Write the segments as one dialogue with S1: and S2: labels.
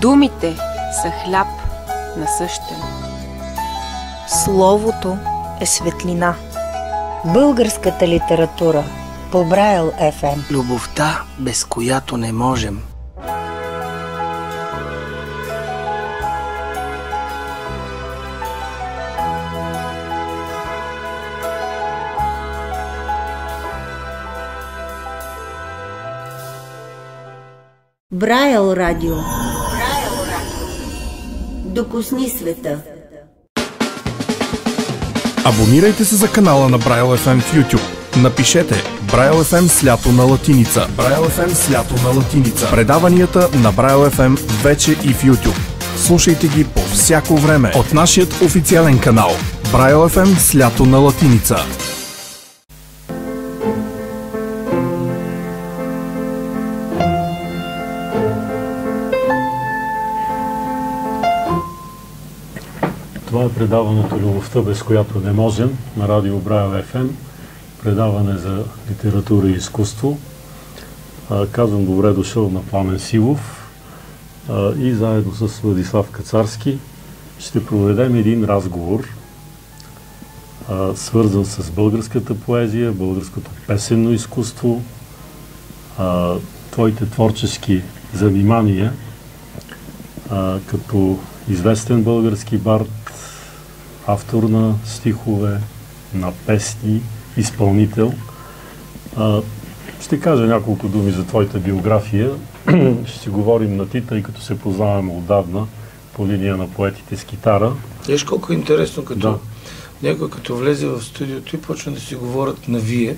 S1: Думите са хляб насъщен.
S2: Словото е светлина.
S3: Българската литература по Брайл ФМ.
S4: Любовта, без която не можем.
S3: Брайл радио. Докосни света.
S5: Абонирайте се за канала на Брайл FM в YouTube. Напишете Брайл FM лято на латиница. Брайл FM лято на латиница. Предаванията на Брайл FM вече и в YouTube. Слушайте ги по всяко време от нашият официален канал Брайл FM лято на латиница.
S6: Предаването Любовта, без която не можем на радио Брайл ФМ. Предаване за литература и изкуство. Казвам добре дошъл на Пламен Силов и заедно с Владислав Кацарски ще проведем един разговор, свързан с българската поезия, българското песенно изкуство, твоите творчески занимания, като известен български бард, автор на стихове, на песни, изпълнител. А, ще кажа няколко думи за твоята биография. ще си говорим на ти, тъй като се познаваме отдавна по линия на поетите с китара.
S4: Виж колко е интересно, като
S6: Да.
S4: някой като влезе в студиото и почна да си говорят на вие.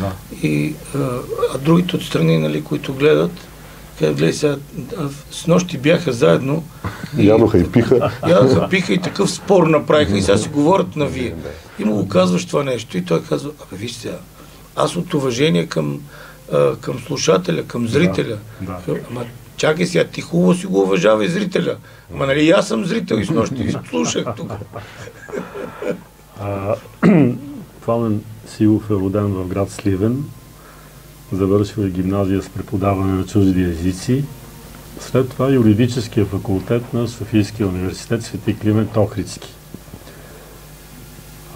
S6: Да.
S4: И, а, а другите отстрани, нали, които гледат, казват, гледай сега, с нощи бяха заедно.
S7: Ядоха и пиха.
S4: Ядоха, пиха и такъв спор направиха и сега си говорят на вие. И му го казваш това нещо и той казва, абе виж сега, аз от уважение към, а, към слушателя, към зрителя,
S6: да.
S4: ама чакай сега, ти хубаво си го уважава и зрителя. Ама нали и аз съм зрител и с нощи слушах тук.
S6: Пламен Силов е роден в град Сливен. Завършил е гимназия с преподаване на чужди езици. След това юридическия факултет на Софийския университет Свети Климент Охридски.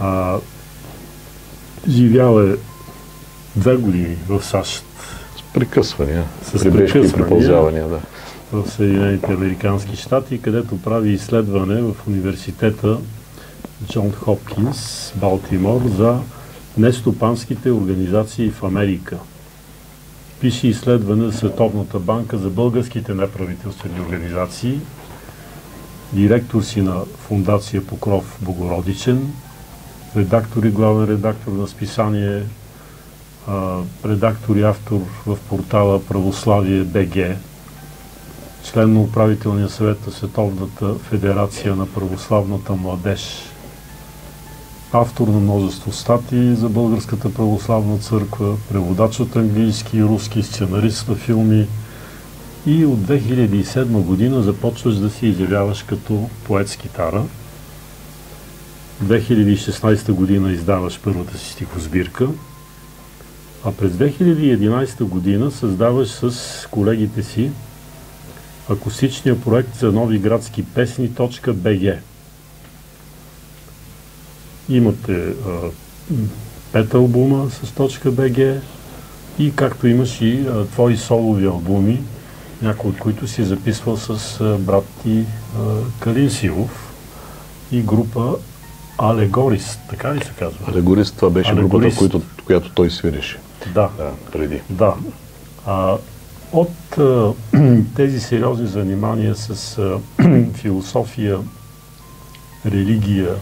S6: А, живял е две години в САЩ
S7: С прекъсвания.
S6: С
S7: прибежки и да.
S6: в Съединените Американски щати, където прави изследване в университета Джон Хопкинс, Балтимор, за нестопанските организации в Америка. Пише изследване за Световната банка за българските неправителствени организации. Директор си на Фундация Покров Богородичен, редактор и главен редактор на списание, редактор и автор в портала Православие БГ, член на управителния съвет на Световната федерация на православната младеж, автор на множество статии за Българската православна църква, преводач от английски и руски, сценарист на филми и от 2007 година започваш да се изявяваш като поет с китара. 2016 година издаваш първата си стихосбирка, а през 2011 година създаваш с колегите си акустичния проект за нови градски песни .bg. Имате пет албума с .bg и както имаш и а, твои солови албуми, някои от които си записвал с а, брат ти а, Калин Силов и група Алегорист, така ли се казва?
S7: Алегорист, това беше групата,
S6: Алегорист.
S7: която, която той свиреше.
S6: Да.
S7: Да, преди.
S6: Да. А, от а, тези сериозни занимания с а, философия, религия,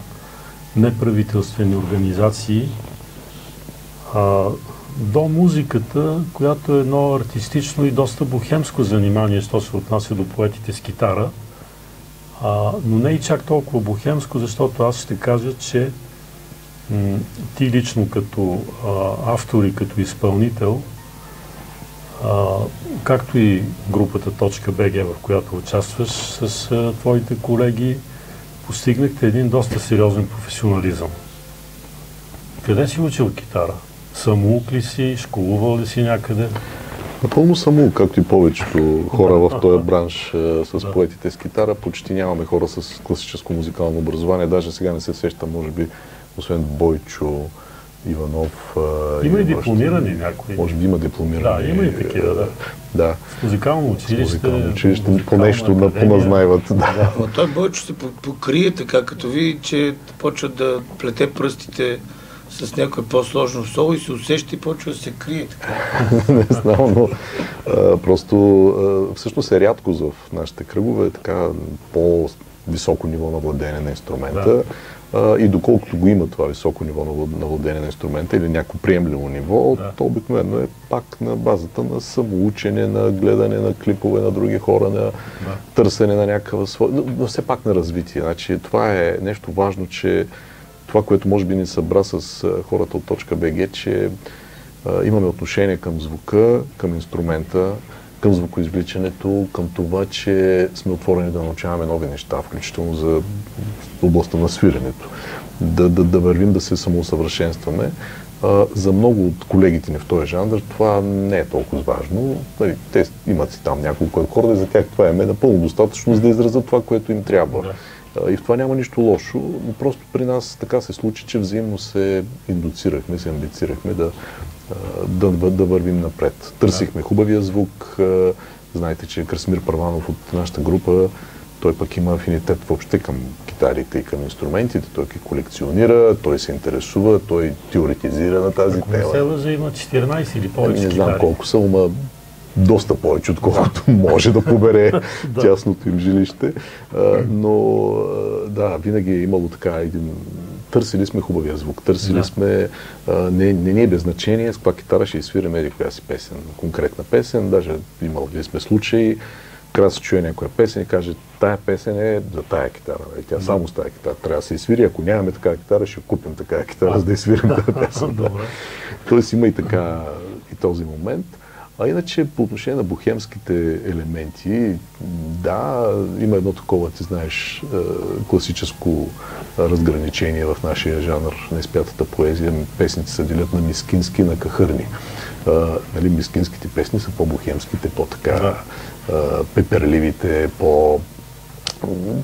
S6: неправителствени организации, а, до музиката, която е едно артистично и доста бухемско занимание, що се отнася до поетите с китара, а, но не и чак толкова бухемско, защото аз ще кажа, че м, ти лично като а, автор и като изпълнител, а, както и групата .bg, в която участваш с а, твоите колеги, постигнахте един доста сериозен професионализъм. Къде си учил китара? Самоук ли си? Школувал ли си някъде?
S7: Напълно само, както и повечето хора в този бранш а, с поетите с китара, почти нямаме хора с класическо музикално образование. Даже сега не се сещам, може би, освен Бойчо, Иванов. а,
S6: Има и дипломирани някои.
S7: Може би има дипломирани.
S6: Да, има и такива, да.
S7: Да,
S6: С музикално училище.
S7: музикално училище, по нещо на
S6: академия.
S7: поназнайват. Да.
S4: Ама той Бойчо се по- покрие така, като види, че почва да плете пръстите с някое по-сложно соло и се усеща и почва да се крие така.
S7: не знам, но а, просто а, всъщност е рядкост в нашите кръгове, така по-високо ниво на владение на инструмента. А, и доколкото го има това високо ниво на, влад- на владение на инструмента или някакво приемливо ниво,
S6: Да.
S7: то обикновено е пак на базата на самоучене, на гледане на клипове на други хора, на търсене на някаква своя, но, но все пак на развитие. Значи, това е нещо важно, че това, което може би ни събра с хората от точка БГ, че а, имаме отношение към звука, към инструмента, към звукоизвличането, към това, че сме отворени да научаваме нови неща, включително за областта на свиренето. Да, да, да вървим, да се самоусъвършенстваме. За много от колегите ни в този жанр това не е толкова важно. Нали, те имат си там няколко акорда и за тях това е напълно достатъчно, за да изразят това, което им трябва. И в това няма нищо лошо, но просто при нас така се случи, че взаимно се индуцирахме, се амбицирахме да, да, да, вървим напред. Търсихме хубавия звук. Знаете, че Красмир Първанов от нашата група, той пък има афинитет въобще към китарите и към инструментите. Той ги колекционира, той се интересува, той теоретизира на тази
S6: Ако не
S7: тема.
S6: се лъжа, има 14 или
S7: Ами
S6: повече
S7: не знам
S6: китари.
S7: колко са, ама доста повече, отколкото може да побере тясното им жилище. Но да, винаги е имало така един... Търсили сме хубавия звук, търсили
S6: Да.
S7: сме... А, не, не ни е без значение с каква китара ще изсвираме или коя си песен, конкретна песен. Даже имали сме случаи, трябва да се чуе някоя песен и каже, тая песен е за тая китара. И тя само с тая китара трябва да се изсвири. Ако нямаме такава китара, ще купим такава китара, за да изсвирим тази песен.
S6: Добре.
S7: Тоест има и така и този момент. А иначе по отношение на бухемските елементи, да, има едно такова, ти знаеш, е, класическо разграничение в нашия жанр на изпятата поезия. Песните се делят на мискински и на кахърни. А, нали, мискинските песни са по-бухемските, по-така пеперливите, по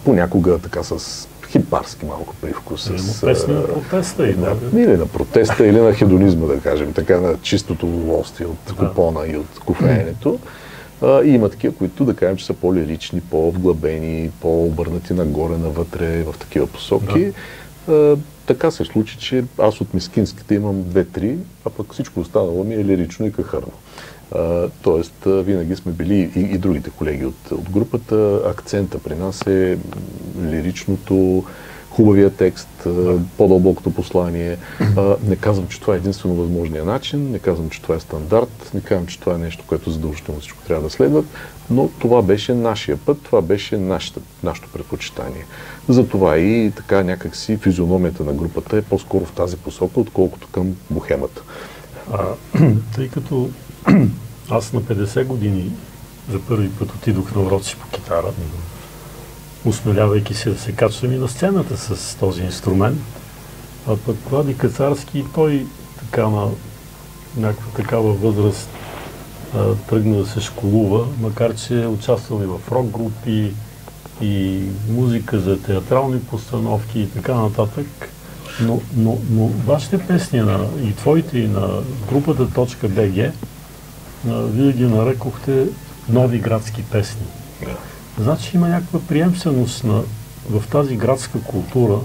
S7: понякога така с хипарски малко привкус.
S6: Има
S7: С,
S6: песни на протеста и
S7: да,
S6: да.
S7: или на протеста, или на хедонизма, да кажем, така на чистото удоволствие от купона и от кофеенето. И има такива, които да кажем, че са по-лирични, по-вглъбени, по-обърнати нагоре, навътре, в такива посоки. А, така се случи, че аз от мискинските имам две-три, а пък всичко останало ми е лирично и кахърно. Тоест, винаги сме били и, и другите колеги от, от групата. Акцента при нас е лиричното, хубавия текст, по-дълбокото послание. Не казвам, че това е единствено възможния начин, не казвам, че това е стандарт, не казвам, че това е нещо, което задължително всичко трябва да следват, но това беше нашия път, това беше нашата, нашето предпочитание. Затова и така някакси физиономията на групата е по-скоро в тази посока, отколкото към бухемата.
S6: А, тъй като аз на 50 години за първи път отидох на уроци по китара, осмелявайки се да се качвам и на сцената с този инструмент. А пък Влади Кацарски, той така на някаква такава възраст а, тръгна да се школува, макар че е участвал и в рок групи, и музика за театрални постановки и така нататък. Но, но, но вашите песни на, и твоите и на групата .bg а, вие ги нарекохте нови градски песни. Значи има някаква приемственост на, в тази градска култура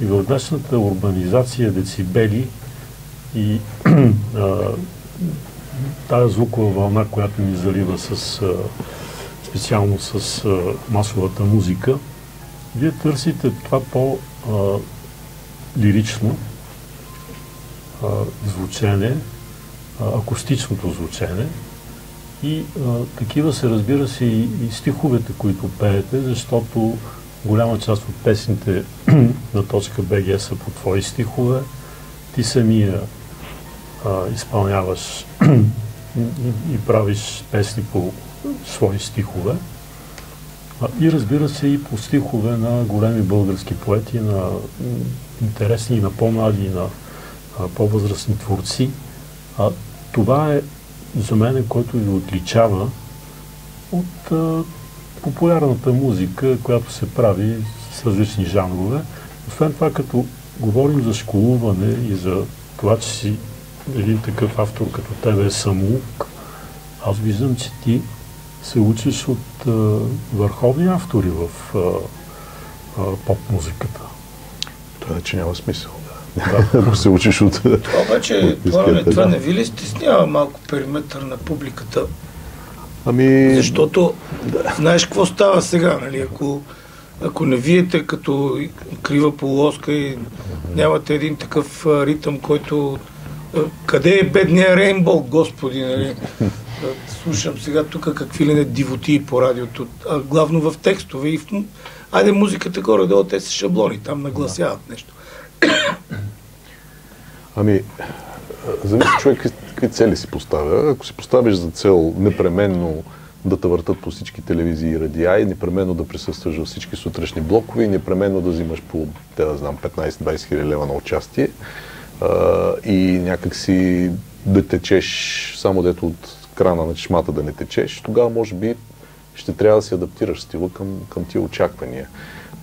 S6: и в днешната урбанизация децибели и а, тая звукова вълна, която ни залива с, а, специално с а, масовата музика, вие търсите това по а, лирично а, звучене, акустичното звучене и а, такива се разбира се и, и стиховете, които пеете, защото голяма част от песните на точка БГ са по твои стихове. Ти самия а, изпълняваш и, и, правиш песни по свои стихове. А, и разбира се и по стихове на големи български поети, на интересни и на по-млади, на по-възрастни творци. А, това е за мен, който ви отличава от а, популярната музика, която се прави с различни жанрове. Освен това, като говорим за школуване и за това, че си един такъв автор като тебе е самоук, аз виждам, че ти се учиш от а, върховни автори в поп-музиката.
S7: Това че няма смисъл. Ако се учиш от...
S4: Това обаче, това, не, това не ви ли стеснява малко периметър на публиката?
S7: Ами...
S4: Защото да. знаеш какво става сега, нали? Ако, ако не виете като крива полоска и нямате един такъв а, ритъм, който... А, къде е бедния Рейнбол, господи, нали? Слушам сега тук какви ли не дивотии по радиото, а главно в текстове и в... Айде музиката горе-долу, те са шаблони, там нагласяват нещо.
S7: Ами, зависи човек какви цели си поставя. Ако си поставиш за цел непременно да те въртат по всички телевизии и радиа и непременно да присъстваш във всички сутрешни блокове и непременно да взимаш по, те да знам, 15-20 хиляди лева на участие а, и някакси да течеш само дето от крана на чешмата да не течеш, тогава може би ще трябва да си адаптираш стила към, към тия очаквания.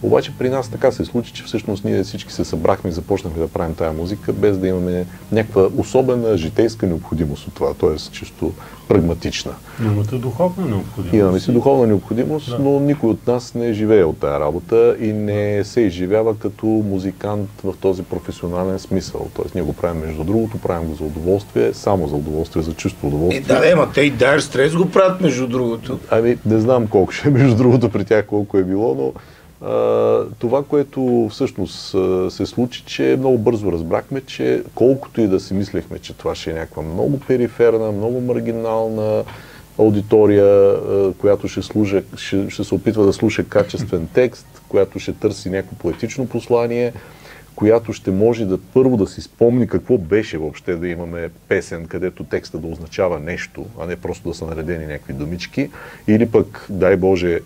S7: Обаче при нас така се случи, че всъщност ние всички се събрахме и започнахме да правим тая музика, без да имаме някаква особена житейска необходимост от това, т.е. чисто прагматична.
S6: Имате духовна необходимост.
S7: Имаме си духовна необходимост, да. но никой от нас не живее от тая работа и не се изживява като музикант в този професионален смисъл. Тоест ние го правим между другото, правим го за удоволствие, само за удоволствие, за чувство удоволствие.
S4: Е, да, ема те и Dire Straits го правят между другото.
S7: Ами, не знам колко ще е между другото при тях, колко е било, но това, което всъщност се случи, че много бързо разбрахме, че колкото и да си мислехме, че това ще е някаква много периферна, много маргинална аудитория, която ще, служа, ще, ще се опитва да слуша качествен текст, която ще търси някакво поетично послание, която ще може да първо да си спомни какво беше въобще да имаме песен, където текста да означава нещо, а не просто да са наредени някакви думички, или пък, дай Боже,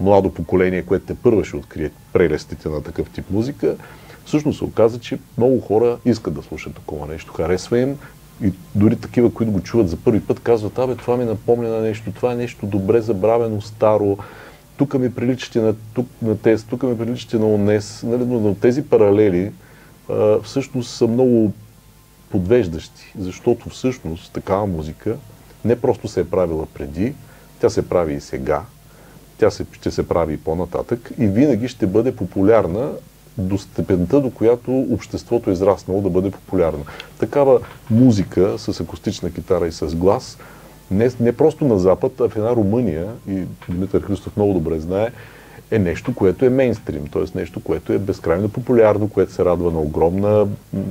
S7: младо поколение, което те първо ще открие прелестите на такъв тип музика, всъщност се оказа, че много хора искат да слушат такова нещо, харесва им и дори такива, които го чуват за първи път, казват, абе, това ми напомня на нещо, това е нещо добре забравено, старо, тук ми приличате на, тук, на тез, тук ми приличате на онес, нали, но тези паралели а, всъщност са много подвеждащи, защото всъщност такава музика не просто се е правила преди, тя се прави и сега, тя се, ще се прави по-нататък и винаги ще бъде популярна до степента, до която обществото е израснало да бъде популярна. Такава музика с акустична китара и с глас, не, не просто на Запад, а в една Румъния, и Димитър Христов много добре знае, е нещо, което е мейнстрим, т.е. нещо, което е безкрайно популярно, което се радва на огромна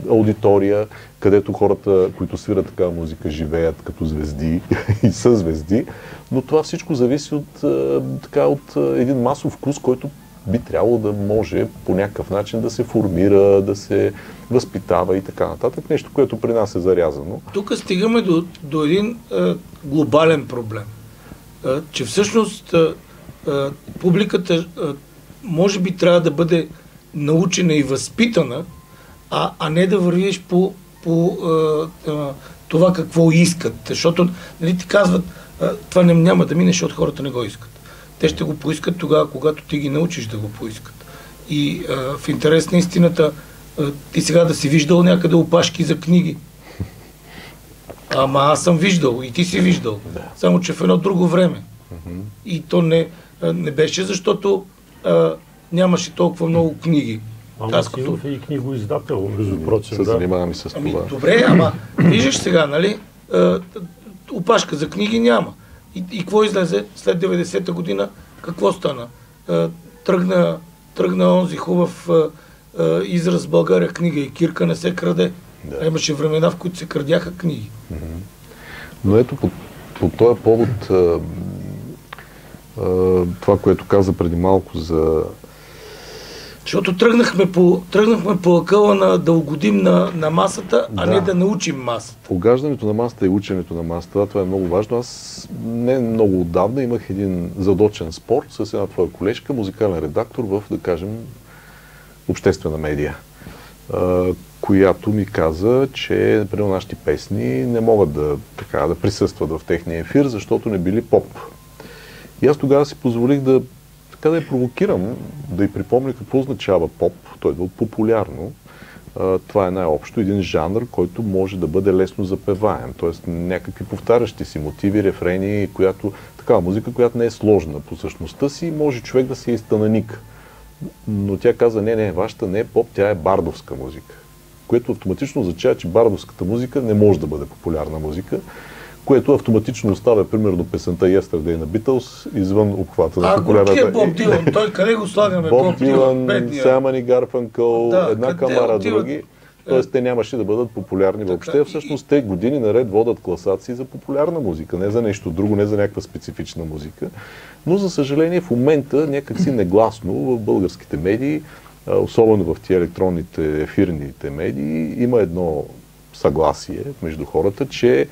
S7: аудитория, където хората, които свират такава музика, живеят като звезди и са звезди. Но това всичко зависи от, така, от един масов вкус, който би трябвало да може по някакъв начин да се формира, да се възпитава и така нататък. Нещо, което при нас е зарязано.
S4: Тук стигаме до, до един е, глобален проблем. Е, че всъщност е, публиката може би трябва да бъде научена и възпитана, а, а не да вървиш по, по а, а, това какво искат. Защото нали, ти казват, а, това не, няма да мине, защото хората не го искат. Те ще го поискат тогава, когато ти ги научиш да го поискат. И а, в интерес на истината, а, ти сега да си виждал някъде опашки за книги. Ама аз съм виждал и ти си виждал. Само, че в едно друго време. И то не, не беше, защото а, нямаше толкова много книги.
S6: Ама Аз като... е и книгоиздател, между прочим.
S7: Се занимавам и с
S4: ами,
S7: това.
S4: Добре, ама виждаш сега, нали? А, опашка за книги няма. И, и какво излезе след 90-та година? Какво стана? А, тръгна, тръгна онзи хубав а, а, израз в България книга и кирка не се краде. Да. А имаше времена, в които се крадяха книги.
S7: Но ето по, по този повод това, което каза преди малко за...
S4: Защото тръгнахме по, тръгнахме по акъла на да угодим на, на масата, а да. не да научим масата.
S7: Огаждането на масата и ученето на масата, това е много важно. Аз не много отдавна имах един задочен спор с една твоя колежка, музикален редактор в, да кажем, обществена медия. която ми каза, че например, нашите песни не могат да, така, да присъстват в техния ефир, защото не били поп. И аз тогава си позволих да, така да я провокирам, да й припомня какво означава поп. Той е популярно. Това е най-общо един жанр, който може да бъде лесно запеваем. Т.е. някакви повтарящи си мотиви, рефрени, която, такава музика, която не е сложна по същността си, може човек да си е изтънаник. Но тя каза, не, не, вашата не е поп, тя е бардовска музика. Което автоматично означава, че бардовската музика не може да бъде популярна музика което автоматично оставя, примерно, песента Yesterday на Beatles извън обхвата на популярната.
S4: А, Боб Дилан, той къде го слагаме?
S7: Боб Дилан, Самани Гарфанкъл, да, една камара други. Тоест, те нямаше да бъдат популярни въобще. Всъщност, те години наред водят класации за популярна музика, не за нещо друго, не за някаква специфична музика. Но, за съжаление, в момента някакси негласно в българските медии, особено в тия електронните ефирните медии, има едно съгласие между хората, че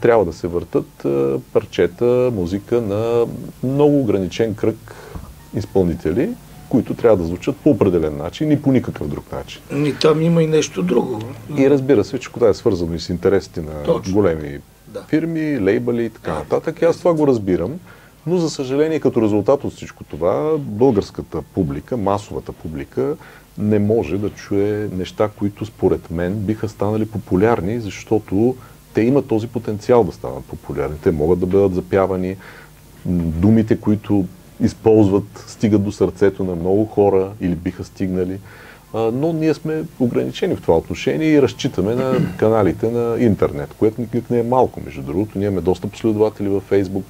S7: трябва да се въртат парчета, музика на много ограничен кръг изпълнители, които трябва да звучат по определен начин и по никакъв друг начин.
S4: И там има и нещо друго.
S7: И разбира се, че това е свързано и с интересите на Точно. големи да. фирми, лейбъли и така нататък. И аз това го разбирам. Но за съжаление, като резултат от всичко това, българската публика, масовата публика, не може да чуе неща, които според мен биха станали популярни, защото те имат този потенциал да станат популярни. Те могат да бъдат запявани. Думите, които използват, стигат до сърцето на много хора или биха стигнали. Но ние сме ограничени в това отношение и разчитаме на каналите на интернет, което никак не е малко, между другото. Ние имаме доста последователи във Фейсбук.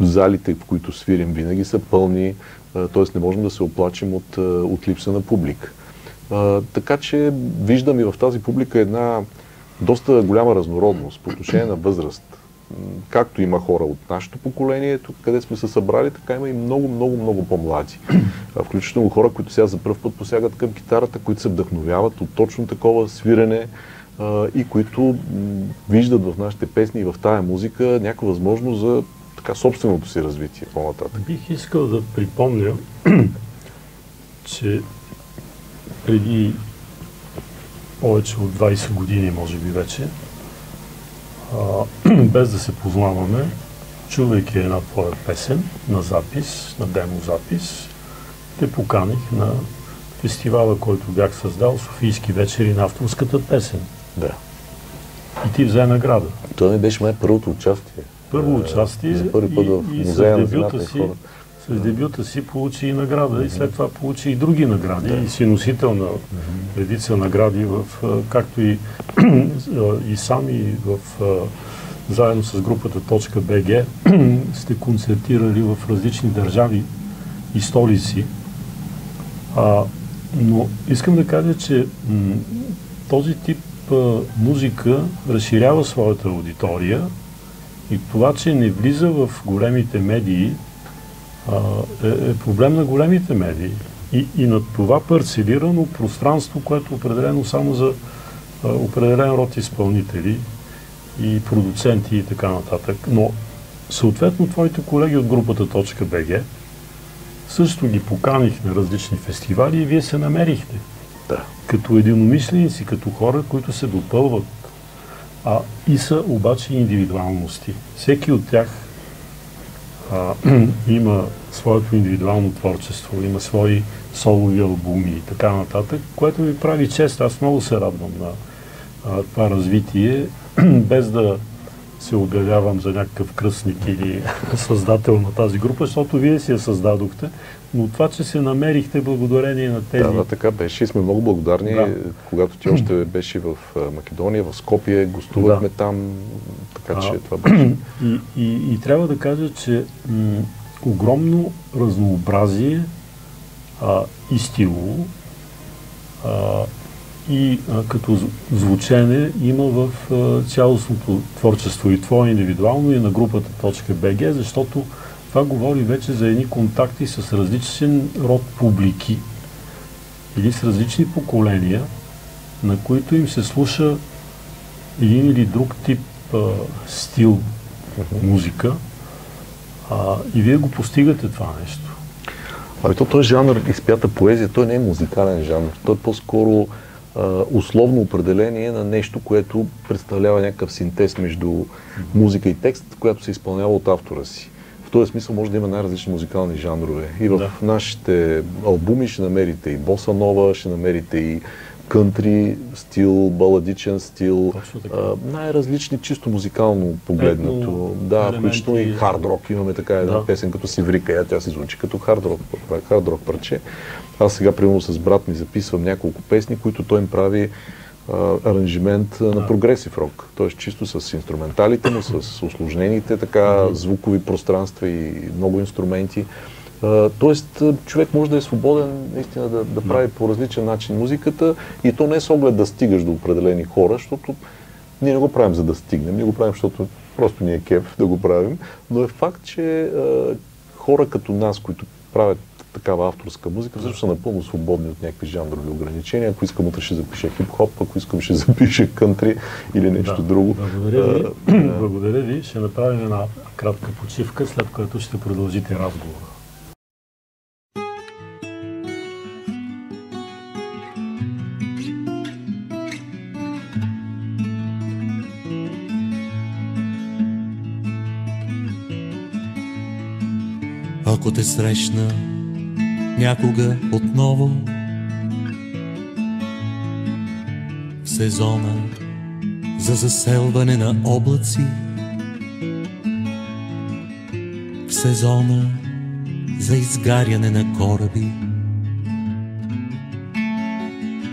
S7: Залите, в които свирим, винаги са пълни, т.е. не можем да се оплачим от, от липса на публика. Така че виждам и в тази публика една доста голяма разнородност по отношение на възраст. Както има хора от нашето поколение, тук къде сме се събрали, така има и много, много, много по-млади. Включително хора, които сега за първ път посягат към китарата, които се вдъхновяват от точно такова свирене и които виждат в нашите песни и в тая музика някаква възможност за така собственото си развитие по-нататък.
S6: Бих искал да припомня, че преди повече от 20 години, може би вече, а, без да се познаваме, чувайки една твоя песен на запис, на демо запис, те поканих на фестивала, който бях създал, Софийски вечери на авторската песен.
S7: Да.
S6: И ти взе награда.
S7: Това ми беше май първото участие.
S6: Първо участие.
S7: За първи път в музея на земята
S6: си, с дебюта си получи и награда и след това получи и други награди да. и си носител на редица награди, в, както и, и сам и в, заедно с групата Точка БГ сте концертирали в различни държави и столици. А, но искам да кажа, че м- този тип а, музика разширява своята аудитория и това, че не влиза в големите медии, е, е проблем на големите медии и, и на това парцелирано пространство, което е определено само за а, определен род изпълнители и продуценти и така нататък. Но съответно твоите колеги от групата Точка БГ също ги поканих на различни фестивали и вие се намерихте.
S7: Да.
S6: Като единомисленици, като хора, които се допълват. А, и са обаче индивидуалности. Всеки от тях а, има своето индивидуално творчество, има свои солови албуми и така нататък, което ми прави чест. Аз много се радвам на а, това развитие, без да се обявявам за някакъв кръстник или създател на тази група, защото вие си я създадохте, но това, че се намерихте благодарение на тези...
S7: Да, да, така беше и сме много благодарни, да. когато ти още беше в Македония, в Скопие, гостувахме да. там, така че а, това беше.
S6: И, и, и трябва да кажа, че м- огромно разнообразие а, и стилово, а, и а, като звучене има в а, цялостното творчество и твое индивидуално и на групата .bg, защото това говори вече за едни контакти с различен род публики или с различни поколения, на които им се слуша един или друг тип а, стил музика а, и вие го постигате това нещо.
S7: Ами то този жанр изпята поезия, той не е музикален жанр. Той е по-скоро условно определение на нещо, което представлява някакъв синтез между музика и текст, която се изпълнява от автора си. Този смисъл може да има най-различни музикални жанрове. И в
S6: Да.
S7: нашите албуми ще намерите и боса нова, ще намерите и кънтри стил, баладичен стил, а, най-различни чисто музикално погледнато.
S6: Етно
S7: да, включително и хард рок. Имаме така една
S6: Да.
S7: песен като Сиврика, я тя се звучи като хард рок, хард рок парче. Аз сега, примерно, с брат ми записвам няколко песни, които той им прави аранжимент на прогресив рок. Тоест чисто с инструменталите му, с осложнените така звукови пространства и много инструменти. Тоест, човек може да е свободен наистина да, да прави по различен начин музиката и то не е с оглед да стигаш до определени хора, защото ние не го правим за да стигнем, ние го правим, защото просто ни е кеф да го правим, но е факт, че хора като нас, които правят такава авторска музика, всъщност са напълно свободни от някакви жанрови ограничения. Ако искам утре ще запиша хип-хоп, ако искам ще запиша кънтри или нещо
S6: Да.
S7: друго.
S6: Благодаря ви.
S7: А,
S6: Благодаря ви. Ще направим една кратка почивка, след което ще продължите разговора.
S8: Ако те срещна някога отново в сезона за заселване на облаци, в сезона за изгаряне на кораби.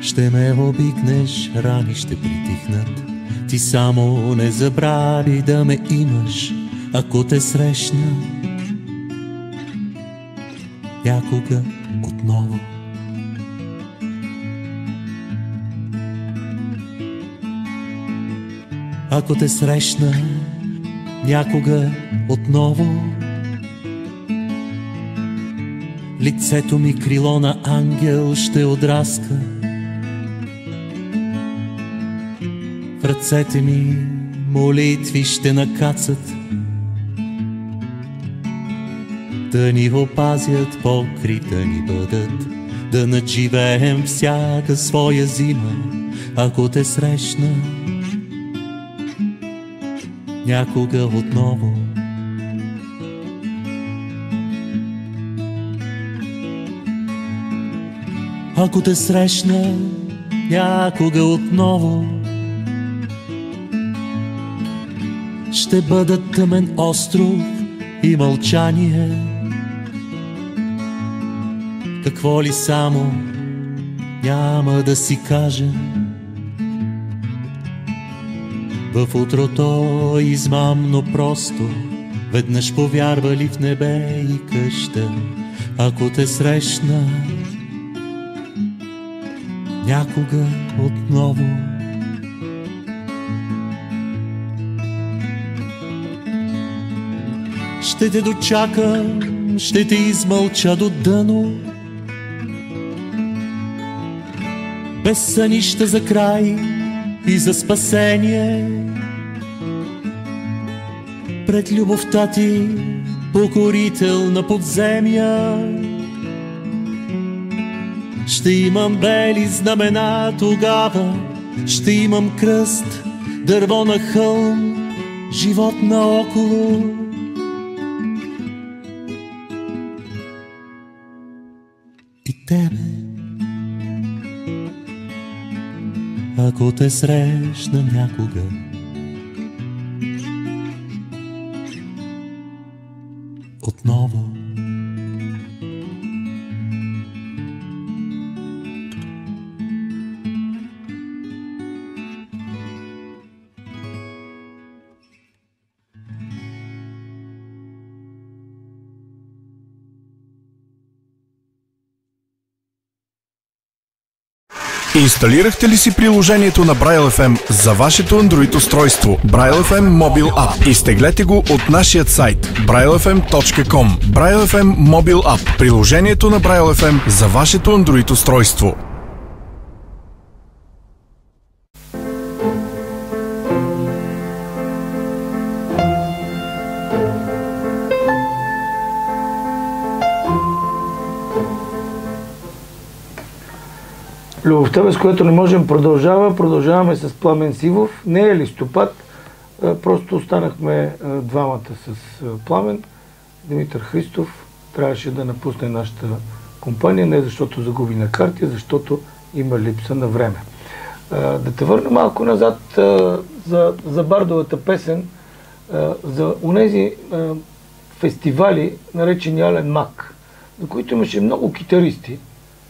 S8: Ще ме обикнеш, рани ще притихнат. Ти само не забрави да ме имаш, ако те срещна някога отново. Ако те срещна някога отново, лицето ми крило на ангел ще отраска. В ръцете ми молитви ще накацат да ни опазят, покри да ни бъдат, да надживеем всяка своя зима, ако те срещна някога отново. Ако те срещна някога отново, ще бъда тъмен остров и мълчание. Какво ли само няма да си кажа. В утрото измамно просто Веднъж повярвали в небе и къща. Ако те срещна Някога отново. Ще те дочакам, ще те измълча до дъно без сънища за край и за спасение. Пред любовта ти, покорител на подземя, ще имам бели знамена тогава, ще имам кръст, дърво на хълм, живот наоколо. И тебе. Ако те срещна някога.
S5: Инсталирахте ли си приложението на Braille FM за вашето Android устройство? Braille FM Mobile App. Изтеглете го от нашия сайт braillefm.com. Braille FM Mobile App. Приложението на Braille FM за вашето Android устройство.
S4: Любовта, без което не можем, продължава. Продължаваме с Пламен Сивов. Не е листопад, просто останахме двамата с Пламен. Димитър Христов трябваше да напусне нашата компания, не защото загуби на карти, защото има липса на време. Да те върна малко назад за, за Бардовата песен, за унези фестивали, наречени Ален Мак, на които имаше много китаристи.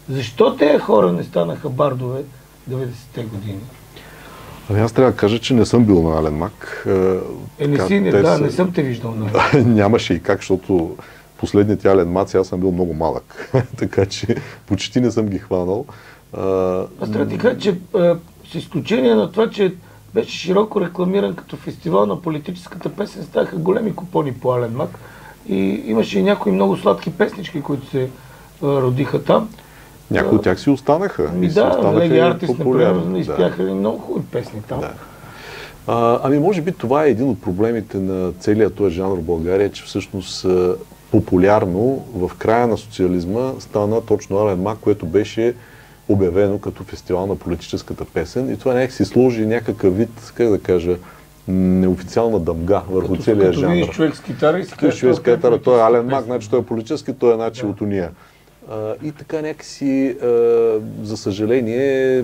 S4: Защо тези хора не станаха бардове 90-те години?
S7: Ами аз трябва да кажа, че не съм бил на Ален Мак.
S4: Е, не
S7: Така,
S4: си, не, да,
S7: са-
S4: не съм те виждал. нали?
S7: Нямаше и как, защото последните Ален Маци аз съм бил много малък. така че почти не съм ги хванал.
S4: Аз трябва да кажа, че а, с изключение на това, че беше широко рекламиран като фестивал на политическата песен, ставаха големи купони по Ален Мак и имаше и някои много сладки песнички, които се а, родиха там.
S7: Някои от тях си останаха.
S4: Ми да,
S7: останаха
S4: Леги
S7: популярни.
S4: например, изпяха и много хубави песни там.
S7: Да. А, ами може би това е един от проблемите на целия този жанр в България, че всъщност популярно в края на социализма стана точно Ален Мак, което беше обявено като фестивал на политическата песен и това някак си сложи някакъв вид, как да кажа, неофициална дъмга върху
S4: Като,
S7: целия
S4: като
S7: жанр.
S4: видиш човек с китара и си това е
S7: катара, той е Ален Мак, значи той е политически, той е значи от уния. И така някакси, за съжаление,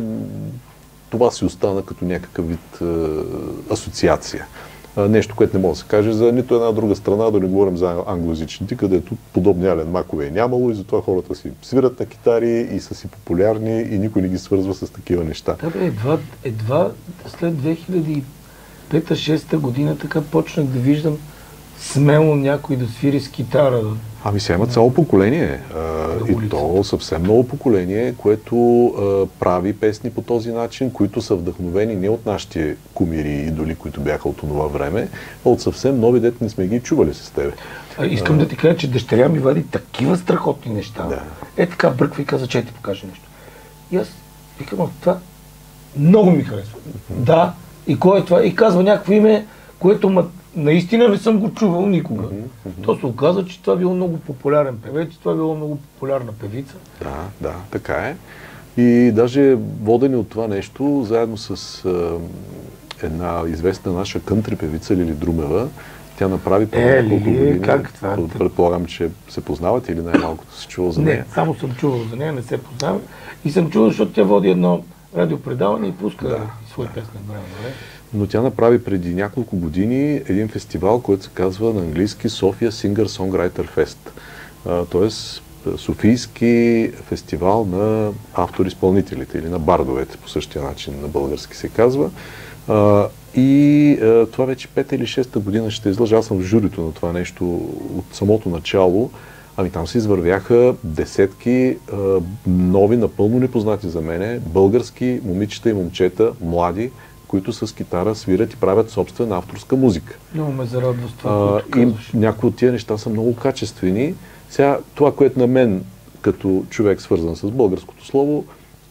S7: това си остана като някакъв вид асоциация. Нещо, което не може да се каже за нито една друга страна, да не говорим за англоязичните, където подобни Ален Макове е нямало и затова хората си свират на китари и са си популярни и никой не ги свързва с такива неща.
S4: Да, бе, едва, едва след 2005-2006 година така почнах да виждам смело някой да свири с китара.
S7: Ами сега има цяло поколение. А,
S4: На
S7: и то съвсем много поколение, което а, прави песни по този начин, които са вдъхновени не от нашите кумири и идоли, които бяха от това време, а от съвсем нови, дете не сме ги чували с тебе.
S4: А, искам да ти кажа, че дъщеря ми вади такива страхотни неща.
S7: Да.
S4: Е така, бръква и каза, че ти покаже нещо. И аз викам, «А, това много ми харесва. Да, и кой е това? И казва някакво име, което ма, наистина не съм го чувал никога. То се оказа, че това било много популярен певец, това било много популярна певица.
S7: Да, да, така е. И даже водени от това нещо, заедно с а, една известна наша кънтри певица Лили Друмева, тя направи преди
S4: Е,
S7: няколко години.
S4: как това?
S7: Предполагам, че се познавате или най-малкото си чувал за
S4: Не,
S7: нея.
S4: само съм чувал за нея, не се познавам. И съм чувал, защото тя води едно радиопредаване и пуска да, свои песни време на време.
S7: Но тя направи преди няколко години един фестивал, който се казва на английски София Singer Songwriter Fest. Тоест Софийски фестивал на автор-изпълнителите или на бардовете, по същия начин на български се казва. И а, това вече пета или шеста година ще излъжа. Аз съм в журито на това нещо от самото начало. Ами там се извървяха десетки а, нови, напълно непознати за мене, български момичета и момчета, млади, които с китара свирят и правят собствена авторска музика.
S4: Много ме зарадва това,
S7: А, и някои от тия неща са много качествени. Сега, това, което на мен, като човек свързан с българското слово,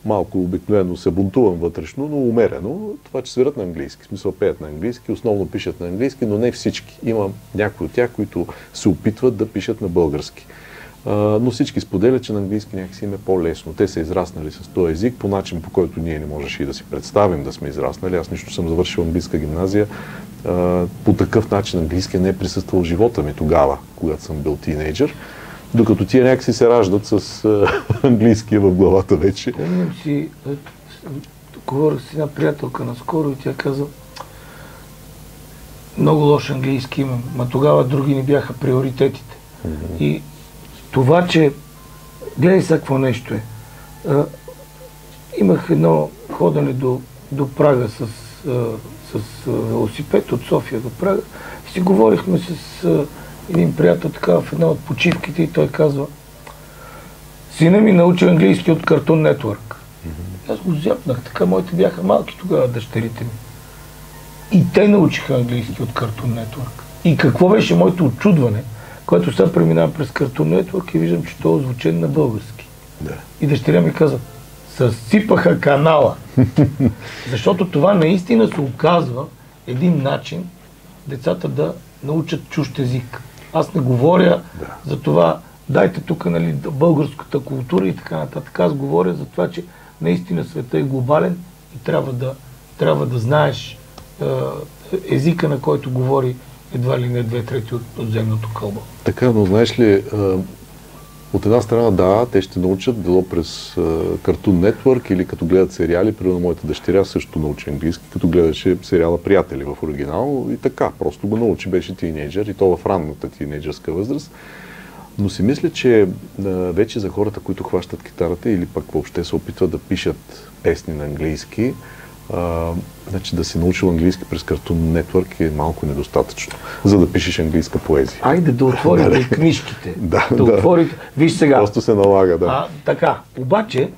S7: малко обикновено се бунтувам вътрешно, но умерено. Това, че свират на английски, в смисъл пеят на английски, основно пишат на английски, но не всички. Има някои от тях, които се опитват да пишат на български. Но всички споделят, че на английски някакси им е по-лесно. Те са израснали с този език по начин, по който ние не можеше и да си представим да сме израснали. Аз нищо съм завършил английска гимназия. По такъв начин английски не е присъствал в живота ми тогава, когато съм бил тинейджър. Докато тия някакси се раждат с английския в главата вече.
S4: Помням си, е, говорих с една приятелка наскоро и тя каза, много лош английски имам, ма тогава други ни бяха приоритетите. И това, че гледай сега какво нещо е. А, имах едно ходене до, до Прага с, а, с велосипед от София до Прага и си говорихме с а, един приятел така в една от почивките и той казва Сина ми научи английски от Cartoon Network. Аз го зяпнах, така моите бяха малки тогава дъщерите ми. И те научиха английски от Cartoon Network. И какво беше моето очудване, което сега преминавам през Cartoon Network и виждам, че то е озвучен на български.
S7: Да.
S4: И дъщеря ми каза, съсипаха канала. Защото това наистина се оказва един начин децата да научат чужд език. Аз не говоря за това, дайте тук нали, българската култура и така нататък. Аз говоря за това, че наистина света е глобален и трябва да, трябва да знаеш е, езика, на който говори едва ли не две трети от, от земното кълбо.
S7: Така, но знаеш ли, от една страна, да, те ще научат, било през Cartoon Network или като гледат сериали, примерно моята дъщеря също научи английски, като гледаше сериала Приятели в оригинал и така, просто го научи, беше тинейджър и то в ранната тинейджърска възраст. Но си мисля, че вече за хората, които хващат китарата или пък въобще се опитват да пишат песни на английски, а, значи да си научил английски през Cartoon Network е малко недостатъчно, за да пишеш английска поезия.
S4: Айде да отворите книжките.
S7: да,
S4: да,
S7: да.
S4: отворите. Виж сега.
S7: Просто се налага, да.
S4: А, така, обаче,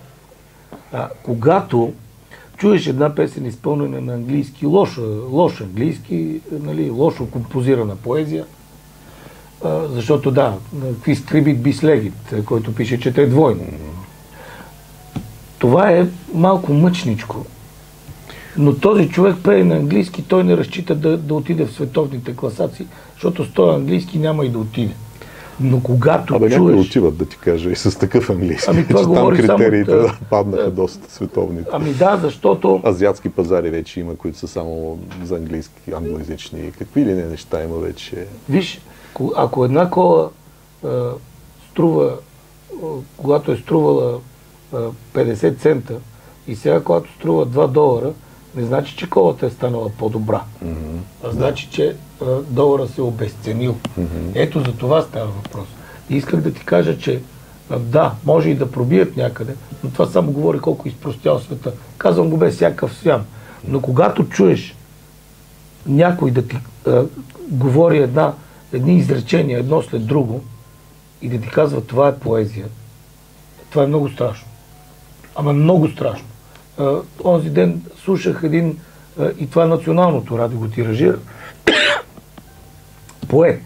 S4: а, когато чуеш една песен изпълнена на английски, лош, лош английски, нали, лошо композирана поезия, а, защото да, какви стрибит би слегит, който пише, че те е двойно. Това е малко мъчничко. Но този човек пее на английски, той не разчита да, да отиде в световните класации, защото с този английски няма и да отиде. Но когато
S7: Абе,
S4: чуеш...
S7: някои отиват, да ти кажа, и с такъв английски.
S4: Ами това
S7: че там
S4: само
S7: критериите
S4: от,
S7: да, паднаха
S4: е,
S7: доста световните.
S4: Ами да, защото...
S7: Азиатски пазари вече има, които са само за английски, англоязични. Какви ли не неща има вече.
S4: Виж, ко- ако една кола а, струва, а, когато е струвала а, 50 цента и сега, когато струва 2 долара, не значи, че колата е станала по-добра. А значи, че а, долара се е обесценил. Ето за това става въпрос. И исках да ти кажа, че а, да, може и да пробият някъде, но това само говори колко изпростял света. Казвам го без всякакъв свям. Но когато чуеш някой да ти а, говори една, едни изречения едно след друго и да ти казва това е поезия, това е много страшно. Ама много страшно. Онзи ден слушах един, и това е националното радио го тиражира, поет,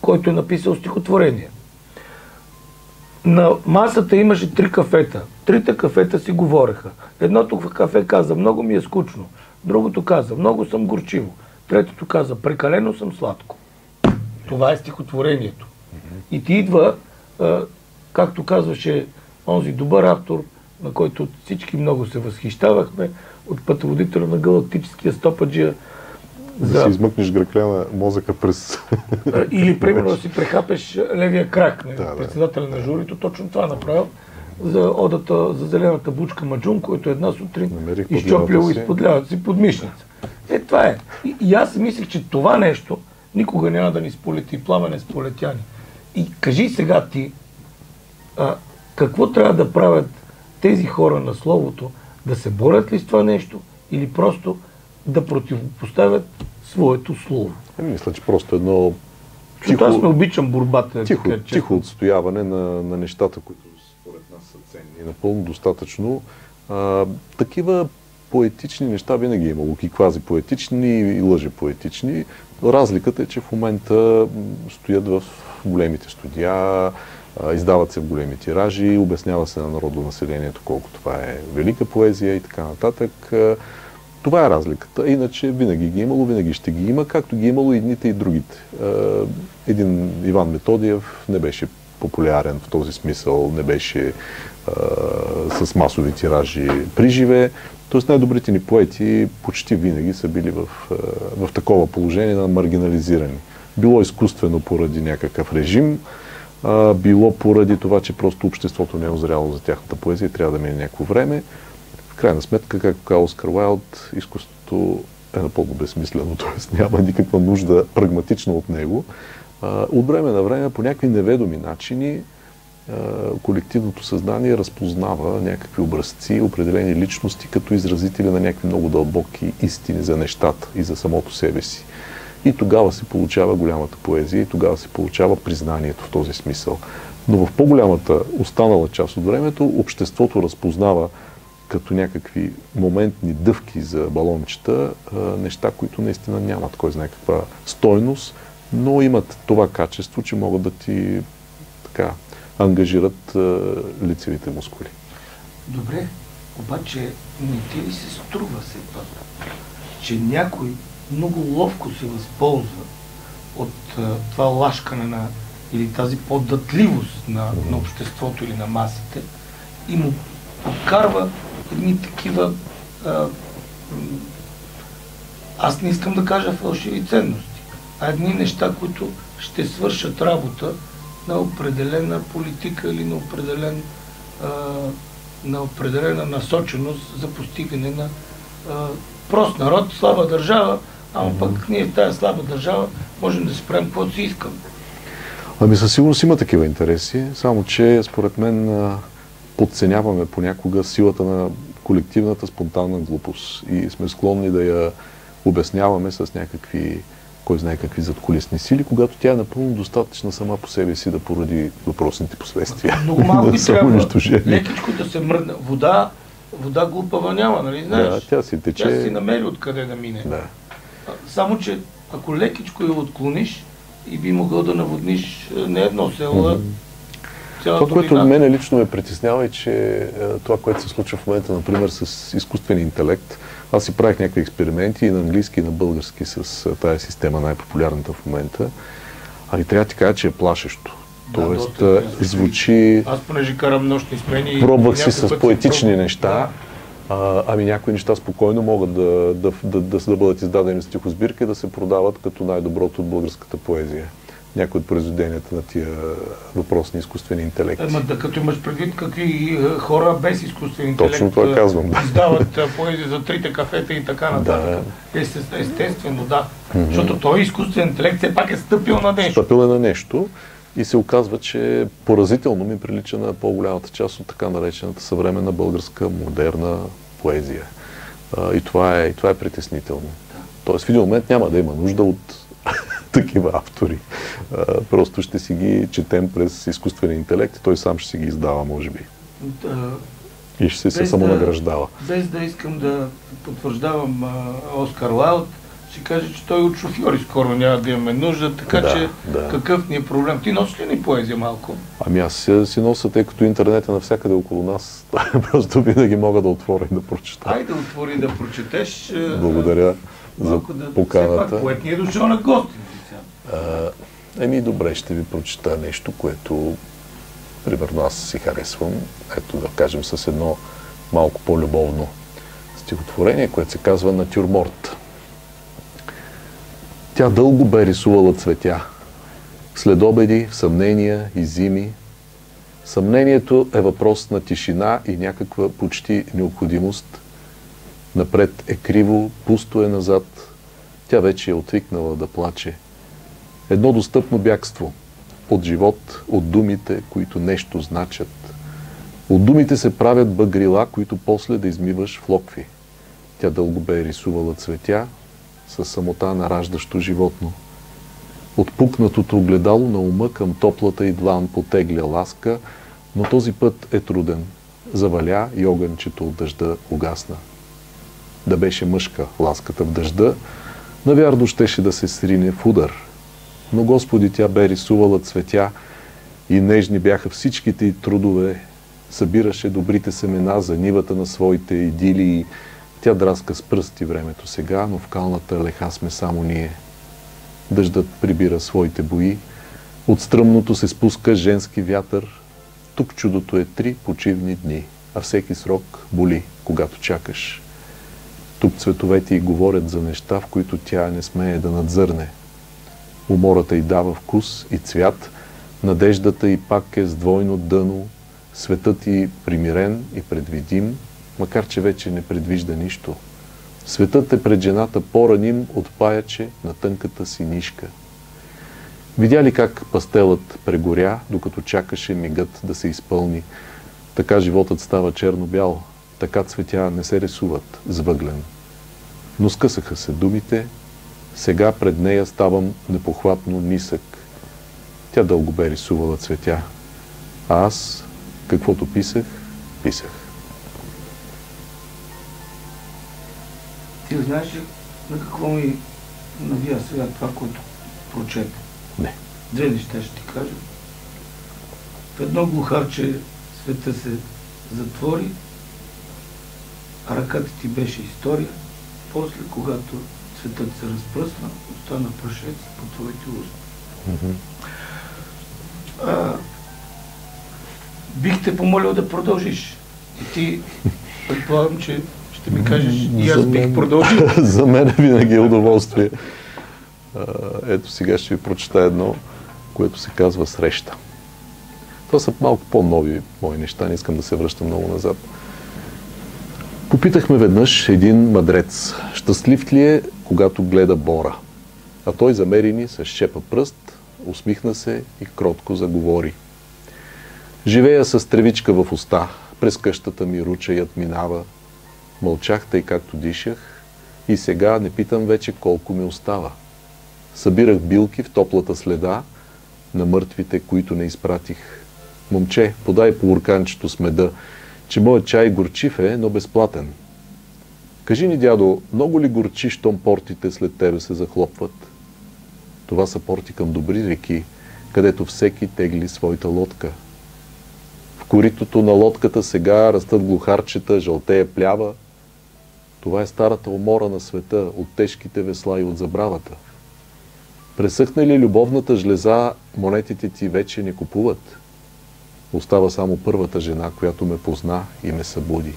S4: който е написал стихотворение. На масата имаше три кафета. Трите кафета си говореха. Едното кафе каза, много ми е скучно. Другото каза, много съм горчиво. Третото каза, прекалено съм сладко. Това е стихотворението. И ти идва, както казваше онзи добър автор, на който всички много се възхищавахме, от пътеводителя на галактическия стопаджия,
S7: Да си измъкнеш гръкляна мозъка през...
S4: Или, примерно, да си прехапеш левия крак. Не?
S7: Да, да.
S4: Председателя на журито точно това направил за одата за зелената бучка Маджун, който една сутрин изчоплил изпод лявата си под мишница. Е, това е. И, и аз мислех, че това нещо никога няма да ни сполети. Пламене сполетяни. И кажи сега ти, а, какво трябва да правят тези хора на словото? Да се борят ли с това нещо или просто да противопоставят своето слово?
S7: Е, Мисля, че просто едно
S4: Защото аз не обичам борбата.
S7: тихо,
S4: кажа честно.
S7: тихо отстояване на, на нещата, които според нас са ценни. Напълно достатъчно. А, такива поетични неща винаги е имало. И квази поетични, и лъже поетични. Разликата е, че в момента стоят в големите студия, издават се в големи тиражи, обяснява се на народно населението колко това е велика поезия и така нататък. Това е разликата. Иначе винаги ги е имало, винаги ще ги има, както ги е имало и едните и другите. Един Иван Методиев не беше популярен в този смисъл, не беше с масови тиражи при живе. Тоест най-добрите ни поети почти винаги са били в, в такова положение на маргинализирани. Било изкуствено поради някакъв режим, а, било поради това, че просто обществото не е озряло за тяхната поезия и трябва да мине някакво време. В крайна сметка, както каза Оскар Уайлд, изкуството е напълно безсмислено, т.е. няма никаква нужда прагматично от него. А, От време на време, по някакви неведоми начини, колективното съзнание разпознава някакви образци, определени личности, като изразители на някакви много дълбоки истини за нещата и за самото себе си. И тогава се получава голямата поезия и тогава се получава признанието в този смисъл. Но в по-голямата останала част от времето обществото разпознава като някакви моментни дъвки за балончета, неща, които наистина нямат кой знае каква стойност, но имат това качество, че могат да ти така, ангажират лицевите мускули.
S4: Добре, обаче не ти ли се струва все пак, че някой много ловко се възползва от а, това лашкане на или тази поддатливост на, на обществото или на масите и му откарва едни такива а, аз не искам да кажа фалшиви ценности, а едни неща, които ще свършат работа на определена политика или на определен а, на определена насоченост за постигане на а, прост народ, слаба държава, ама пък ние в тази слаба държава можем да си правим каквото си искаме.
S7: Ами със сигурност има такива интереси, само че според мен подценяваме понякога силата на колективната спонтанна глупост и сме склонни да я обясняваме с някакви, кой знае какви задколисни сили, когато тя е напълно достатъчна сама по себе си да породи въпросните последствия.
S4: Много малко би трябва лекичко да се мръдне. Вода, вода глупава няма, нали знаеш?
S7: Да, тя си тече.
S4: Тя си намери откъде да мине.
S7: Да.
S4: Само, че ако лекичко я отклониш и би могъл да наводниш е, не едно село, а
S7: Това, което
S4: долина.
S7: мене лично ме притеснява е, че е, това, което се случва в момента, например, с изкуствения интелект, аз си правих някакви експерименти и на английски, и на български с е, тази система, най-популярната в момента. А и трябва да ти кажа, че е плашещо.
S4: Да,
S7: Тоест, е. звучи...
S4: Аз понеже карам нощни смени...
S7: Пробвах си с поетични
S4: пробвал.
S7: неща, а, ами някои неща спокойно могат да, да, да, да, да бъдат издадени в стихосбирка и да се продават като най-доброто от българската поезия. Някои от произведенията на тия въпросни изкуствени интелекти.
S4: Ема да като имаш предвид какви е, хора без изкуствен интелект
S7: Точно това
S4: е,
S7: казвам, да.
S4: издават е, поезия за трите кафета и така нататък. Есте- Естествено, да. Защото той изкуствен интелект все пак е стъпил на нещо.
S7: Стъпил е на нещо и се оказва, че поразително ми прилича на по-голямата част от така наречената съвременна българска модерна поезия. И, това е, и това е притеснително. Тоест в един момент няма да има нужда от такива автори. Просто ще си ги четем през изкуствения интелект и той сам ще си ги издава, може би.
S4: Да,
S7: И ще се самонаграждава.
S4: без да искам да потвърждавам а, Оскар Лайлд, ще кажа, че той от шофьори скоро няма да имаме нужда, така
S7: Да,
S4: че
S7: да.
S4: какъв ни е проблем? Ти носиш ли ни поезия малко?
S7: Ами аз си, си нося, тъй като интернет е навсякъде около нас. Просто винаги мога да отворя и да прочета.
S4: Айде отвори да прочетеш. а,
S7: Благодаря за
S4: да, Все
S7: поканата.
S4: пак, поет ни е дошъл на гости.
S7: Еми, добре, ще ви прочета нещо, което примерно аз си харесвам. Ето да кажем с едно малко по-любовно стихотворение, което се казва Натюрморт. Тя дълго бе рисувала цветя. След обеди, съмнения и зими. Съмнението е въпрос на тишина и някаква почти необходимост. Напред е криво, пусто е назад. Тя вече е отвикнала да плаче. Едно достъпно бягство от живот, от думите, които нещо значат. От думите се правят бъгрила, които после да измиваш в локви. Тя дълго бе рисувала цветя със самота на раждащо животно. От пукнатото огледало на ума към топлата и длан потегля ласка, но този път е труден. Заваля и огънчето от дъжда угасна. Да беше мъжка ласката в дъжда, навярно щеше да се срине в удар. Но Господи, тя бе рисувала цветя и нежни бяха всичките й трудове. Събираше добрите семена за нивата на своите идилии. Тя драска с пръсти времето сега, но в калната леха сме само ние. Дъждът прибира своите бои. От стръмното се спуска женски вятър. Тук чудото е три почивни дни, а всеки срок боли, когато чакаш. Тук цветовете й говорят за неща, в които тя не смее да надзърне. Умората й дава вкус и цвят, надеждата й пак е с двойно дъно, светът й примирен и предвидим, макар че вече не предвижда нищо. Светът е пред жената по-раним от паяче на тънката си нишка. Видя ли как пастелът прегоря, докато чакаше мигът да се изпълни? Така животът става черно-бял, така цветя не се рисуват с въглен. Но скъсаха се думите, сега пред нея ставам непохватно нисък. Тя дълго бе рисувала цветя, а аз, каквото писах, писах.
S4: Ти знаеш ли на какво ми навия сега това, което прочета?
S7: Не.
S4: Две неща ще ти кажа. В едно глухарче света се затвори, а ръката ти беше история. После, когато светът се разпръсна, остана прашец по твоите уста. А, бих те помолил да продължиш. И ти предполагам, че ще ми кажеш и аз бих продължил.
S7: За мен винаги е удоволствие. Ето сега ще ви прочета едно, което се казва Среща. Това са малко по-нови мои неща, не искам да се връщам много назад. Попитахме веднъж един мъдрец, щастлив ли е, когато гледа Бора? А той замери ни с шепа пръст, усмихна се и кротко заговори. Живея с тревичка в уста, през къщата ми ручаят минава. Мълчах тъй както дишах и сега не питам вече колко ми остава. Събирах билки в топлата следа на мъртвите, които не изпратих. Момче, подай по урканчето с меда, че моят чай горчив е, но безплатен. Кажи ни, дядо, много ли горчи, щом портите след тебе се захлопват? Това са порти към добри реки, където всеки тегли своята лодка. В коритото на лодката сега растат глухарчета, жълтея плява. Това е старата умора на света от тежките весла и от забравата. Пресъхна ли любовната жлеза, монетите ти вече не купуват. Остава само първата жена, която ме позна и ме събуди.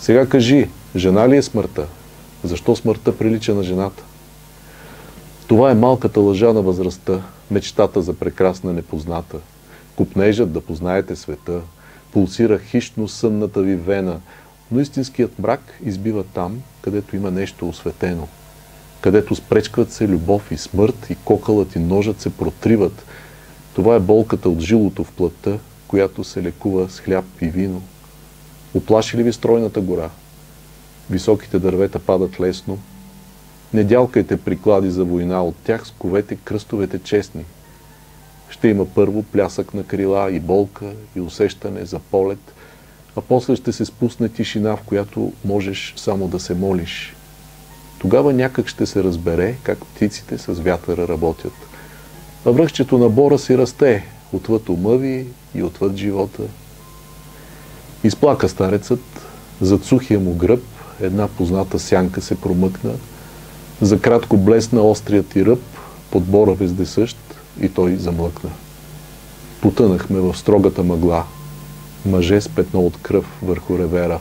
S7: Сега кажи, жена ли е смъртта? Защо смъртта прилича на жената? Това е малката лъжа на възрастта, мечтата за прекрасна непозната. Купнежът да познаете света, пулсира хищно сънната ви вена, но истинският мрак избива там, където има нещо осветено. Където спречкват се любов и смърт и кокълът и ножът се протриват. Това е болката от жилото в плътта, която се лекува с хляб и вино. Оплаши ли ви стройната гора? Високите дървета падат лесно, не дялкайте приклади за война, от тях сковете кръстовете честни. Ще има първо плясък на крила и болка и усещане за полет, а после ще се спусне тишина, в която можеш само да се молиш. Тогава някак ще се разбере как птиците с вятъра работят. А връхчето на бора си расте, отвъд ума ви и отвъд живота. Изплака старецът, зад сухия му гръб една позната сянка се промъкна – за кратко блесна острият и ръб, подбора вездесъщ и той замлъкна. Потънахме в строгата мъгла, мъже с петно от кръв върху ревера.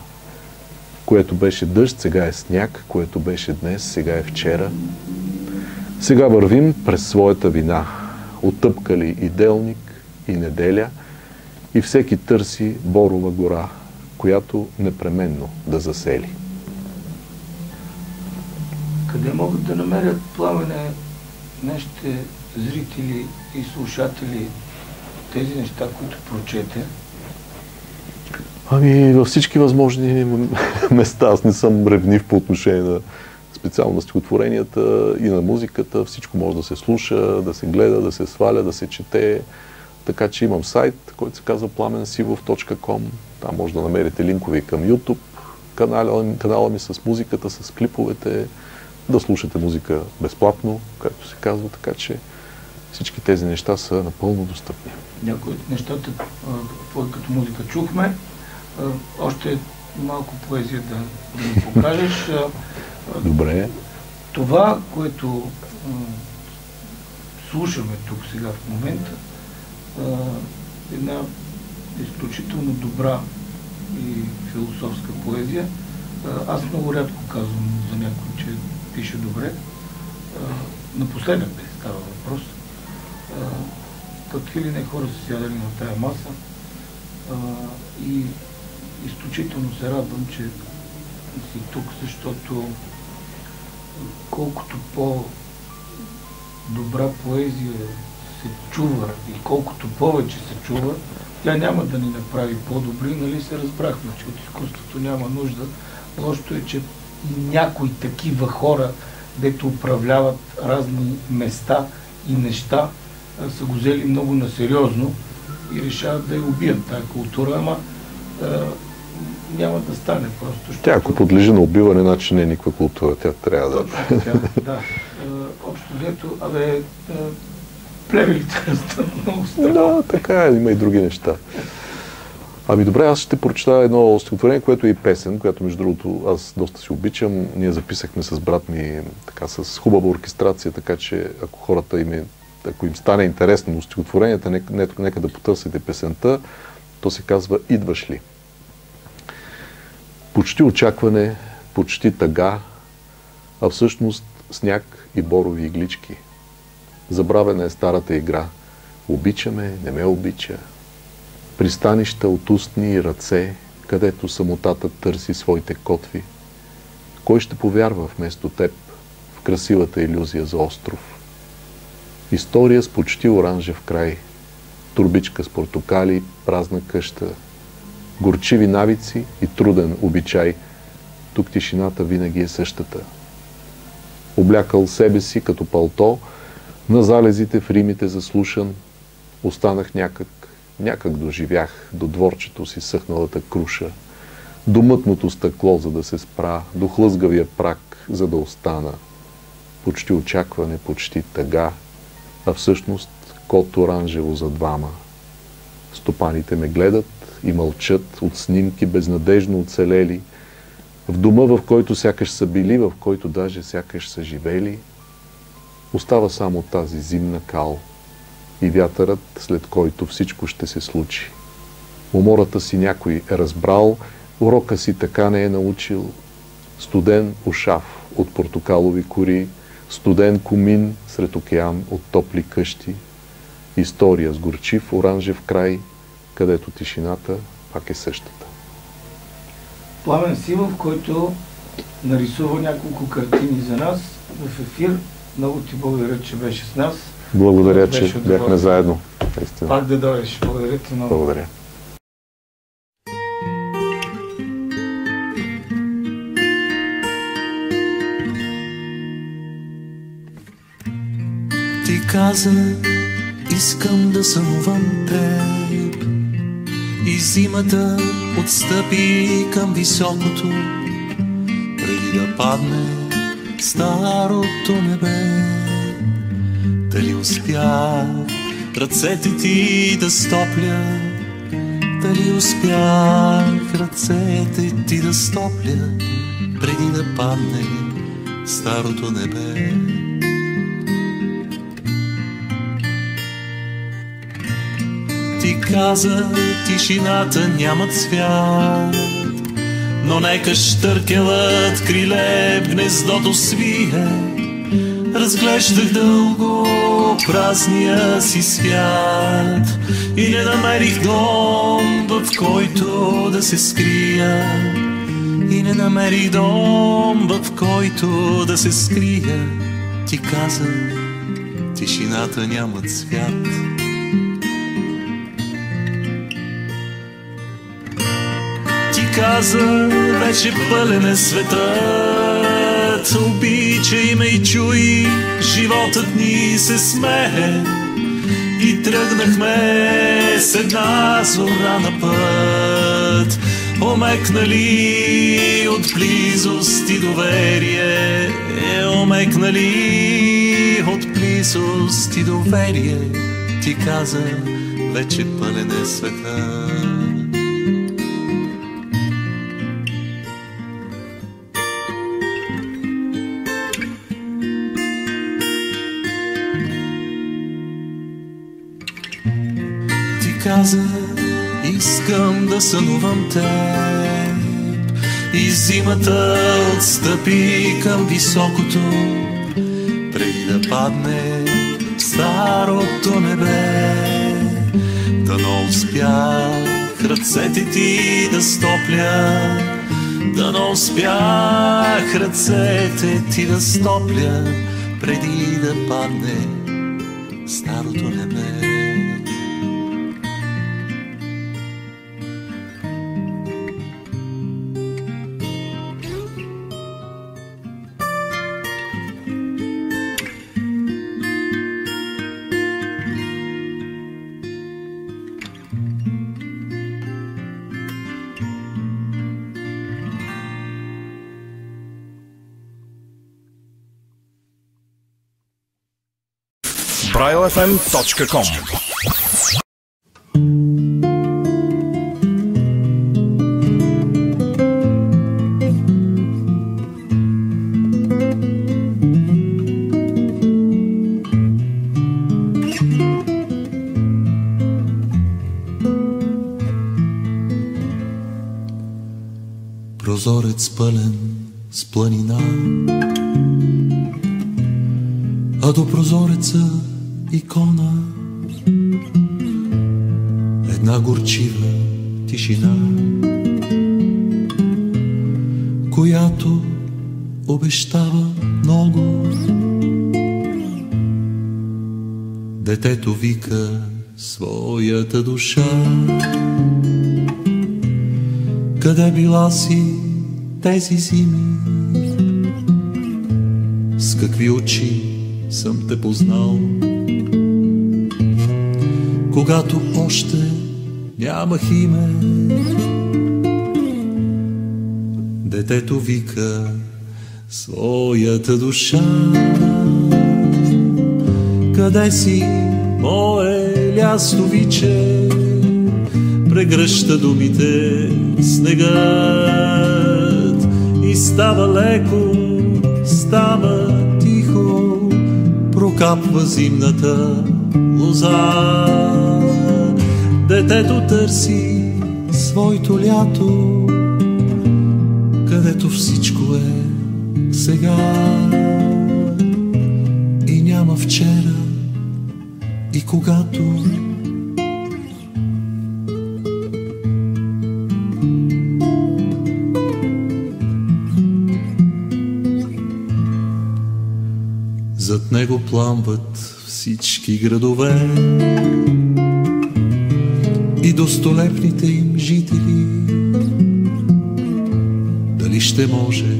S7: Което беше дъжд, сега е сняг, което беше днес, сега е вчера. Сега вървим през своята вина, отъпкали и делник, и неделя, и всеки търси Борова гора, която непременно да засели
S4: къде могат да намерят плаване нашите зрители и слушатели тези неща, които прочете?
S7: Ами във всички възможни места. Аз не съм ревнив по отношение на специално на стихотворенията и на музиката. Всичко може да се слуша, да се гледа, да се сваля, да се чете. Така че имам сайт, който се казва plamensivov.com. Там може да намерите линкове към YouTube, канала, канала ми с музиката, с клиповете, да слушате музика безплатно, както се казва, така че всички тези неща са напълно достъпни.
S4: Някои от нещата, твои като музика чухме, още малко поезия да, да ни покажеш.
S7: Добре.
S4: Това, което слушаме тук сега в момента, една изключително добра и философска поезия. Аз много рядко казвам за някой, че пише добре. Напоследък бе става въпрос. Какви ли не хора са сядали на тая маса и изключително се радвам, че си тук, защото колкото по-добра поезия се чува и колкото повече се чува, тя няма да ни направи по-добри, нали се разбрахме, че от изкуството няма нужда. Лошото е, че някои такива хора, дето управляват разни места и неща, са го взели много насериозно и решават да я убият тази култура, ама няма да стане просто.
S7: Тя ако подлежи на убиване, значи не е никаква култура, тя трябва да...
S4: Тя, да. Общо взето, абе, плевелите растат много странно.
S7: Да, така е, има и други неща. Ами добре, аз ще прочета едно стихотворение, което е и песен, която между другото аз доста си обичам. Ние записахме с брат ми така с хубава оркестрация, така че ако хората им, е, ако им стане интересно стихотворенията, нека, нека да потърсите песента. То се казва Идваш ли? Почти очакване, почти тъга, а всъщност сняг и борови иглички. Забравена е старата игра. Обичаме, не ме обича. Пристанища от устни и ръце, където самотата търси своите котви. Кой ще повярва вместо теб в красивата иллюзия за остров? История с почти оранжев край. Турбичка с портокали, празна къща. Горчиви навици и труден обичай. Тук тишината винаги е същата. Облякал себе си като палто, на залезите в римите заслушан, останах някак, някак доживях до дворчето си съхналата круша, до мътното стъкло, за да се спра, до хлъзгавия прак, за да остана. Почти очакване, почти тъга, а всъщност кот оранжево за двама. Стопаните ме гледат и мълчат от снимки безнадежно оцелели, в дома, в който сякаш са били, в който даже сякаш са живели, остава само тази зимна кал и вятърът, след който всичко ще се случи. Умората си някой е разбрал, урока си така не е научил. Студен ушав от портокалови кори, студен комин сред океан от топли къщи, история с горчив оранжев край, където тишината пак е същата.
S4: Пламен Симов, който нарисува няколко картини за нас в ефир. Много ти благодаря, че беше с нас.
S7: Благодаря,
S4: Беше
S7: че бяхме заедно. Наистина.
S4: Пак да дойдеш. Благодаря ти много.
S7: Благодаря.
S8: Ти каза, искам да сънувам теб. И зимата отстъпи към високото, преди да падне старото небе. Дали успях ръцете ти да стопля, дали успях ръцете ти да стопля, преди да падне старото небе. Каза, тишината няма цвят, но нека штъркелът криле в гнездото свие. Разглеждах дълго празния си свят и не намерих дом, в който да се скрия. И не намерих дом, в който да се скрия. Ти каза, тишината няма цвят. Каза, вече пълен е светът, обичай ме и чуй, животът ни се смее. И тръгнахме с една зора на път, омекнали от близост и доверие, омекнали от близост и доверие. Ти каза, вече пълен е светът. Каза, искам да сънувам теб. И зимата отстъпи към високото Преди да падне старото небе. Дано успях ръцете ти да стопля Дано успях ръцете ти да стопля Преди да падне старото небе PraioFM.com тишина, която обещава много. Детето вика своята душа. Къде била си тези зими? С какви очи съм те познал? Когато още нямах име, детето вика своята душа. Къде си, мое лястовиче? Прегръща думите снегът и става леко, става тихо, прокапва зимната лоза. Детето търси своето лято, където всичко е сега. И няма вчера и когато. Зад него пламват всички градове достолепните им жители. Дали ще може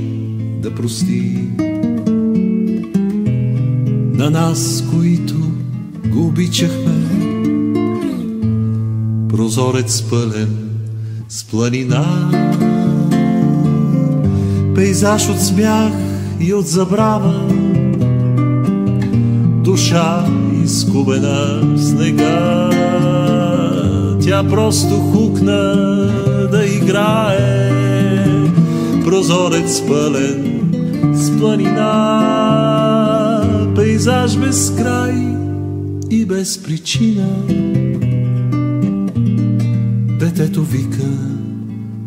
S8: да прости на нас, които го обичахме? Прозорец пълен с планина, пейзаж от смях и от забрава, душа изкубена в снега. Тя просто хукна да играе, прозорец пълен с планина, пейзаж без край и без причина. Детето вика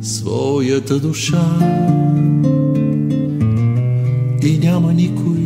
S8: своята душа и няма никой